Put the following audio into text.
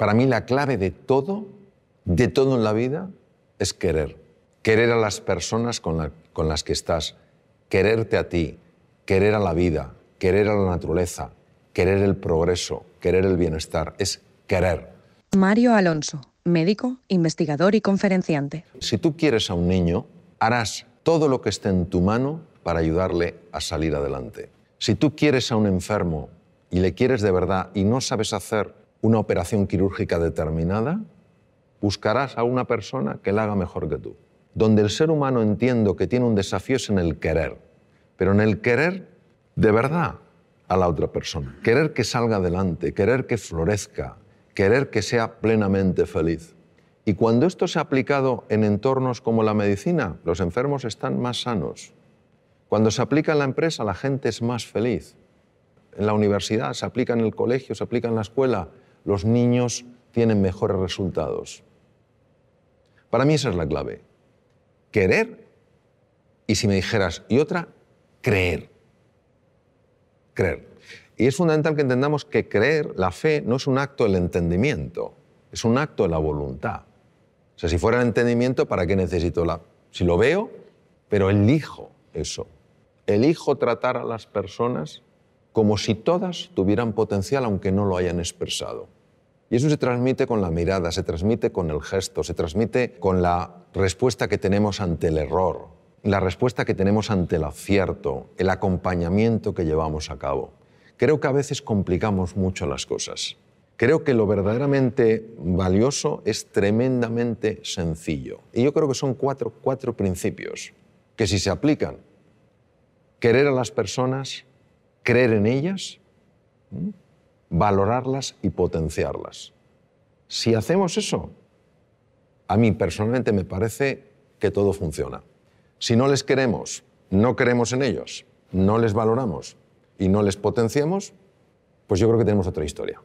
Para mí la clave de todo, de todo en la vida, es querer. Querer a las personas con, con las que estás, quererte a ti, querer a la vida, querer a la naturaleza, querer el progreso, querer el bienestar, es querer. Mario Alonso, médico, investigador y conferenciante. Si tú quieres a un niño, harás todo lo que esté en tu mano para ayudarle a salir adelante. Si tú quieres a un enfermo y le quieres de verdad y no sabes hacer una operación quirúrgica determinada, buscarás a una persona que la haga mejor que tú. Donde el ser humano entiendo que tiene un desafío es en el querer, pero en el querer de verdad a la otra persona. Querer que salga adelante, querer que florezca, querer que sea plenamente feliz. Y cuando esto se ha aplicado en entornos como la medicina, los enfermos están más sanos. Cuando se aplica en la empresa, la gente es más feliz. En la universidad, se aplica en el colegio, se aplica en la escuela, los niños tienen mejores resultados. Para mí esa es la clave. Querer y si me dijeras, y otra, creer. Creer. Y es fundamental que entendamos que creer, la fe, no es un acto del entendimiento, es un acto de la voluntad. O sea, si fuera el entendimiento, ¿para qué necesito la...? Si lo veo, pero elijo eso. Elijo tratar a las personas como si todas tuvieran potencial aunque no lo hayan expresado. Y eso se transmite con la mirada, se transmite con el gesto, se transmite con la respuesta que tenemos ante el error, la respuesta que tenemos ante el acierto, el acompañamiento que llevamos a cabo. Creo que a veces complicamos mucho las cosas. Creo que lo verdaderamente valioso es tremendamente sencillo. Y yo creo que son cuatro, cuatro principios que si se aplican, querer a las personas, creer en ellas, valorarlas y potenciarlas. Si hacemos eso, a mí personalmente me parece que todo funciona. Si no les queremos, no queremos en ellos, no les valoramos y no les potenciamos, pues yo creo que tenemos otra historia.